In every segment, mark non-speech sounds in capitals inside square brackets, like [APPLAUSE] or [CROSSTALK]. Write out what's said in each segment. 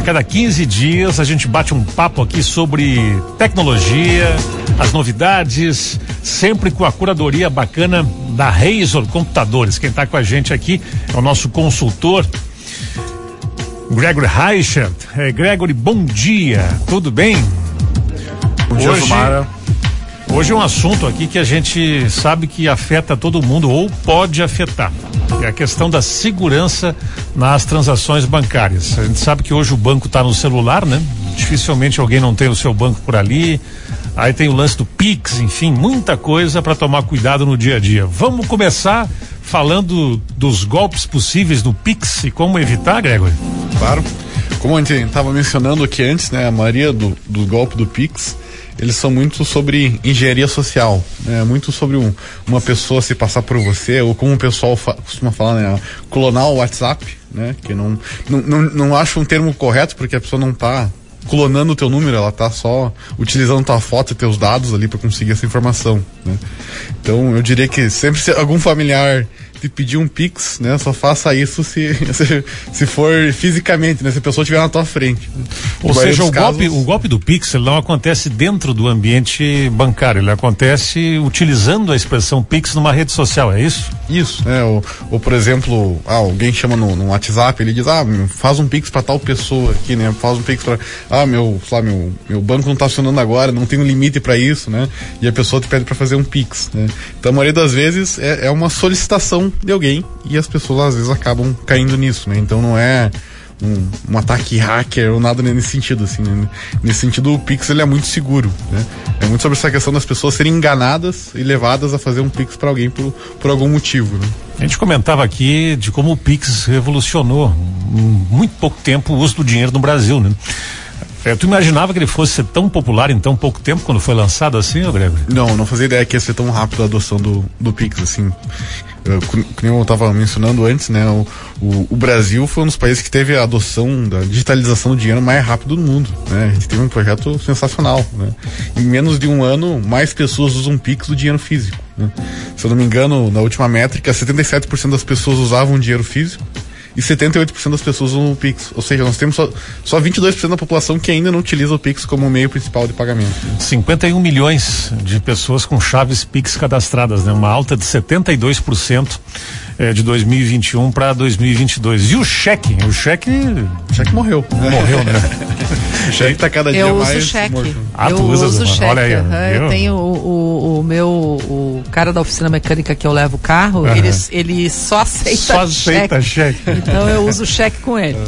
A cada 15 dias a gente bate um papo aqui sobre tecnologia, as novidades, sempre com a curadoria bacana da Razor Computadores. Quem está com a gente aqui é o nosso consultor Gregory Reichert. É, Gregory, bom dia, tudo bem? Bom dia, Hoje, hoje é um assunto aqui que a gente sabe que afeta todo mundo ou pode afetar. É a questão da segurança nas transações bancárias. A gente sabe que hoje o banco está no celular, né? Dificilmente alguém não tem o seu banco por ali. Aí tem o lance do Pix, enfim, muita coisa para tomar cuidado no dia a dia. Vamos começar falando dos golpes possíveis do Pix e como evitar, Gregory? Claro. Como a gente estava mencionando aqui antes, né, a maioria do, do golpe do Pix, eles são muito sobre engenharia social, né? Muito sobre um, uma pessoa se passar por você, ou como o pessoal fa costuma falar, né? Clonar o WhatsApp, né? Que não, não, não, não acho um termo correto, porque a pessoa não está clonando o teu número, ela tá só utilizando tua foto e teus dados ali para conseguir essa informação, né? Então, eu diria que sempre se algum familiar te pedir um Pix, né? Só faça isso se, [LAUGHS] se, se for fisicamente, né? Se a pessoa estiver na tua frente. Ou seja, o, casos... golpe, o golpe do Pix não acontece dentro do ambiente bancário, ele acontece utilizando a expressão Pix numa rede social, é isso? Isso, né? Ou, ou por exemplo, ah, alguém chama no, no, WhatsApp, ele diz, ah, faz um Pix para tal pessoa aqui, né? Faz um Pix para, ah, meu, lá, meu, meu banco não tá funcionando agora, não tem um limite para isso, né? E a pessoa te pede para fazer um Pix, né? Então, a maioria das vezes é, é uma solicitação de alguém e as pessoas às vezes acabam caindo nisso, né? Então não é um, um, ataque hacker ou nada nesse sentido, assim. Né? Nesse sentido, o Pix ele é muito seguro, né? É muito sobre essa questão das pessoas serem enganadas e levadas a fazer um Pix para alguém por, por algum motivo, né? A gente comentava aqui de como o Pix revolucionou em muito pouco tempo o uso do dinheiro no Brasil, né? É, tu imaginava que ele fosse ser tão popular em tão pouco tempo quando foi lançado assim, Gregory? Não, não fazia ideia que ia ser tão rápido a adoção do, do Pix, assim. Como eu estava mencionando antes, né, o, o, o, Brasil foi um dos países que teve a adoção da digitalização do dinheiro mais rápido do mundo. Né? A gente teve um projeto sensacional. Né? Em menos de um ano, mais pessoas usam Pix do dinheiro físico. Né? Se eu não me engano, na última métrica, 77% das pessoas usavam dinheiro físico e 78% das pessoas usam o Pix. Ou seja, nós temos só, só 22% da população que ainda não utiliza o Pix como meio principal de pagamento. 51 milhões de pessoas com chaves Pix cadastradas, né? Uma alta de 72% é, de 2021 para 2022. E o cheque? O cheque. O cheque morreu. Morreu, né? [LAUGHS] [LAUGHS] cheque tá cada dia eu mais. Uso cheque. Morto. Ah, eu tu usa, uso cheque. Olha aí, uhum. eu... eu tenho o, o, o, meu. O cara da oficina mecânica que eu levo o carro, uhum. ele, ele só aceita só aceita cheque. cheque. Então eu uso cheque com ele.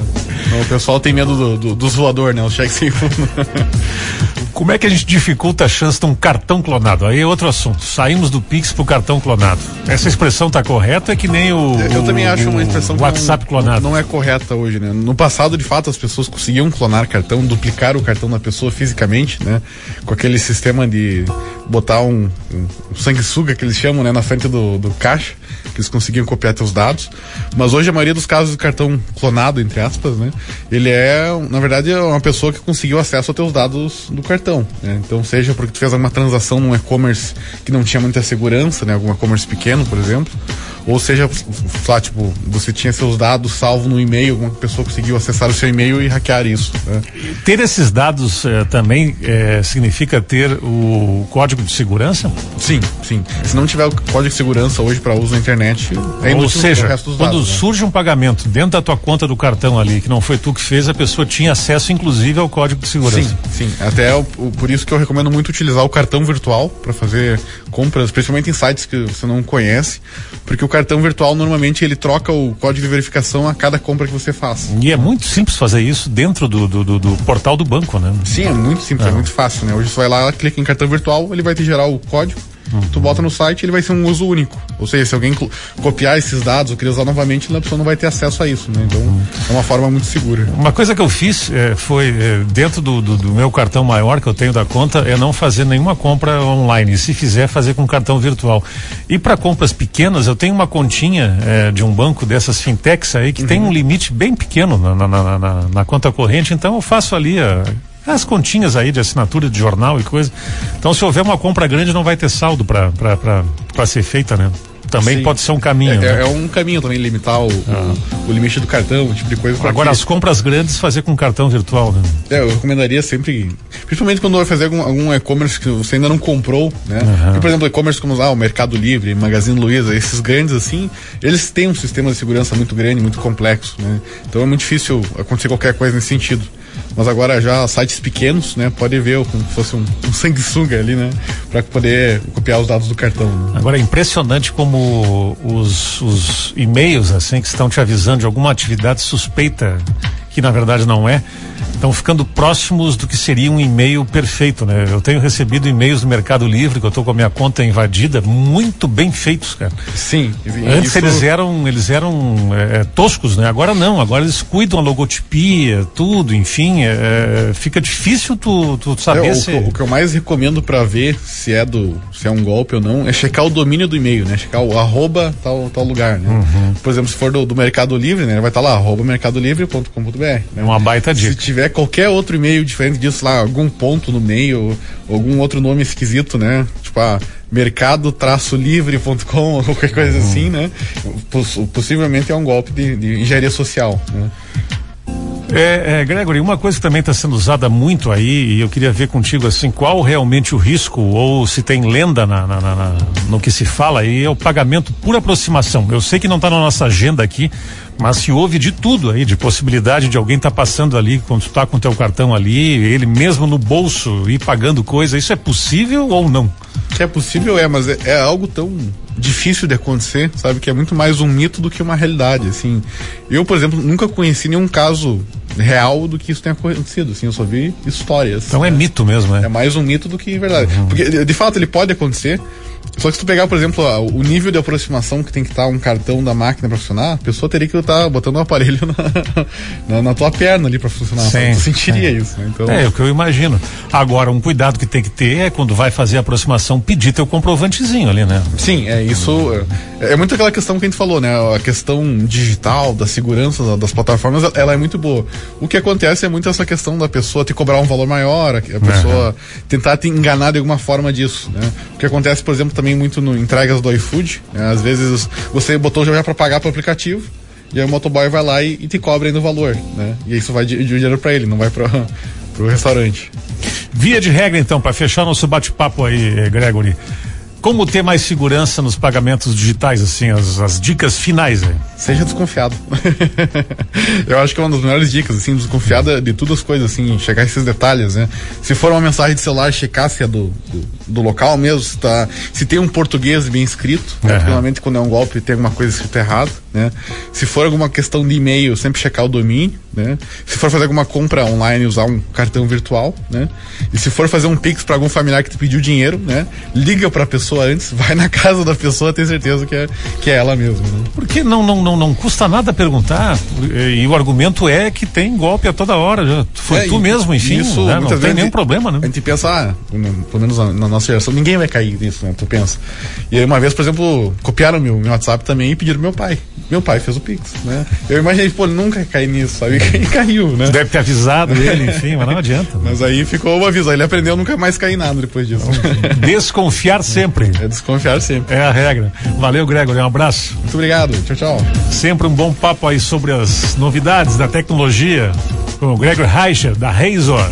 Não, o pessoal tem medo do, do, do zoador, né? O cheque sem fundo. [LAUGHS] Como é que a gente dificulta a chance de um cartão clonado? Aí é outro assunto. Saímos do Pix pro cartão clonado. Essa expressão tá correta? É que nem o. Eu, também acho uma expressão que WhatsApp não, clonado. Não, não é correta hoje, né? No passado, de fato, as pessoas conseguiam clonar cartão, duplicar o cartão da pessoa fisicamente, né? Com aquele sistema de botar um, um, um sanguessuga que eles chamam, né? Na frente do, do caixa, que eles conseguiam copiar teus dados. Mas hoje a maioria dos casos do cartão clonado, entre aspas, né? Ele é, na verdade, é uma pessoa que conseguiu acesso aos teus dados do cartão. Né? Então, seja porque tu fez alguma transação num e-commerce que não tinha muita segurança, né? Algum e-commerce pequeno, por exemplo ou seja, lá, tipo, você tinha seus dados salvos no e-mail, uma pessoa conseguiu acessar o seu e-mail e hackear isso. Né? Ter esses dados eh, também eh, significa ter o código de segurança? Sim, sim. Se não tiver o código de segurança hoje para uso na internet, é ou seja, quando dados, né? surge um pagamento dentro da tua conta do cartão ali, que não foi tu que fez, a pessoa tinha acesso inclusive ao código de segurança. Sim, sim. Até o, o, por isso que eu recomendo muito utilizar o cartão virtual para fazer compras, principalmente em sites que você não conhece, porque o cartão virtual normalmente ele troca o código de verificação a cada compra que você faz. E é muito simples fazer isso dentro do, do, do, do portal do banco, né? Sim, é muito simples, é. é muito fácil, né? Hoje você vai lá, clica em cartão virtual, ele vai te gerar o código Uhum. Tu bota no site, ele vai ser um uso único. Ou seja, se alguém copiar esses dados ou querer usar novamente, a pessoa não vai ter acesso a isso, né? Então, uhum. é uma forma muito segura. Uma coisa que eu fiz é, foi, é, dentro do, do, do, meu cartão maior que eu tenho da conta, é não fazer nenhuma compra online. E se fizer, fazer com cartão virtual. E para compras pequenas, eu tenho uma continha é, de um banco dessas fintechs aí que uhum. tem um limite bem pequeno na, na, na, na, na conta corrente, então eu faço ali a as continhas aí de assinatura de jornal e coisa. Então, se houver uma compra grande, não vai ter saldo para ser feita, né? também Sim. pode ser um caminho. É, né? é um caminho também limitar o, o, o limite do cartão, o tipo de coisa. Agora que- as compras grandes fazer com cartão virtual, né? É, eu recomendaria sempre, principalmente quando vai fazer algum, algum e-commerce que você ainda não comprou, né? Porque, por exemplo, e-commerce como ah, o Mercado Livre, Magazine Luiza, esses grandes assim, eles têm um sistema de segurança muito grande, muito complexo, né? Então é muito difícil acontecer qualquer coisa nesse sentido. Mas agora já sites pequenos, né? Pode ver como se fosse um, um sanguessuga ali, né? Para poder copiar os dados do cartão. né? Agora é impressionante como os, os e-mails assim que estão te avisando de alguma atividade suspeita que na verdade não é, estão ficando próximos do que seria um e-mail perfeito, né? Eu tenho recebido e-mails do Mercado Livre que eu estou com a minha conta invadida, muito bem feitos, cara. Sim. Antes isso- eles eram eles eram é, toscos, né? Agora não, agora eles cuidam a logotipia, tudo, enfim, é, fica difícil tu, tu saber É, o, se que- o que eu mais recomendo pra ver se é do se é um golpe ou não é checar o domínio do e-mail, né? Checar o arroba tal, tal lugar, né? Uhum. Por exemplo, se for do, do Mercado Livre, né? Vai estar lá, arroba mercadolivre.com.br. Né? é uma baita Se dica. tiver qualquer outro e-mail diferente disso lá, algum ponto no meio, algum outro nome esquisito, né? Tipo, ah, mercado-livre.com, ou [LAUGHS] qualquer coisa assim, né? Poss- possivelmente é um golpe de, de engenharia social, né? É, é, Gregory, uma coisa que também está sendo usada muito aí, e eu queria ver contigo assim, qual realmente o risco, ou se tem lenda na, na- na- no que se fala aí, é o pagamento por aproximação. Eu sei que não está na nossa agenda aqui, mas se houve de tudo aí, de possibilidade de alguém estar passando ali, quando tu tá com o teu cartão ali, ele mesmo no bolso e pagando coisa, isso é possível ou não? É possível, é, mas é, é algo tão difícil de acontecer, sabe? Que é muito mais um mito do que uma realidade, assim. Eu, por exemplo, nunca conheci nenhum caso real do que isso tenha acontecido, assim. Eu só vi histórias. Então é mito mesmo, É né? mais um mito do que verdade. Porque, de de fato, ele pode acontecer. Só que se tu pegar, por exemplo, o nível de aproximação que tem que estar um cartão da máquina pra funcionar, a pessoa teria que estar botando um aparelho [LAUGHS] na, na, na tua perna ali pra funcionar. Sim, tu sentiria isso, né? Então, É, é o que eu imagino. Agora, um cuidado que tem que ter é quando vai fazer a aproximação, pedir teu comprovantezinho ali, né? Sim, é isso. É, é muito aquela questão que a gente falou, né? A questão digital, da segurança da- das plataformas, ela é muito boa. O que acontece é muito essa questão da pessoa te cobrar um valor maior, a a pessoa tentar te enganar de alguma forma disso, né? O que acontece, por exemplo, também muito no entregas do iFood, né? Às vezes você botou já para pagar pro aplicativo. E aí o motoboy vai lá e, e te cobra ainda o valor, né? E isso vai de, de dinheiro para ele, não vai para [LAUGHS] pro restaurante. Via de regra, então, para fechar nosso bate-papo aí, Gregory. Como ter mais segurança nos pagamentos digitais, assim, as, as dicas finais aí? Seja desconfiado. [LAUGHS] eu acho que é uma das melhores dicas, assim, desconfiada de todas as coisas, assim, checar esses detalhes, né? Se for uma mensagem de celular, checar se é do, do, do local mesmo, se, tá, se tem um português bem escrito, Aham. particularmente quando é um golpe tem alguma coisa escrita errado, né? Se for alguma questão de e-mail, sempre checar o domínio, né? Se for fazer alguma compra online, usar um cartão virtual, né? E se for fazer um pix para algum familiar que te pediu dinheiro, né? Liga para a pessoa antes, [LAUGHS] vai na casa da pessoa, tem certeza que é, que é ela mesma, né? Porque não, não, não, não custa nada perguntar. E, o argumento é que tem golpe a toda hora. Já. Foi É, tu e- mesmo, enfim. isso, né? Não tem vezes, nenhum problema, né? A gente pensa, ah, no- pelo menos na, na nossa geração, ninguém vai cair nisso, né? Tu pensa. E aí uma vez, por exemplo, copiaram meu, meu WhatsApp também e pediram meu pai. Meu pai fez o Pix, né? Eu imaginei, pô, ele nunca ia cair nisso, sabe? [LAUGHS] E caiu, né? Deve ter avisado ele, enfim, mas não adianta. Mas aí ficou o aviso, ele aprendeu a nunca mais cair em nada depois disso. Desconfiar sempre. É desconfiar sempre. É a regra. Valeu, Gregory. Um abraço. Muito obrigado. Tchau, tchau. Sempre um bom papo aí sobre as novidades da tecnologia com o Gregor Reicher, da Razor.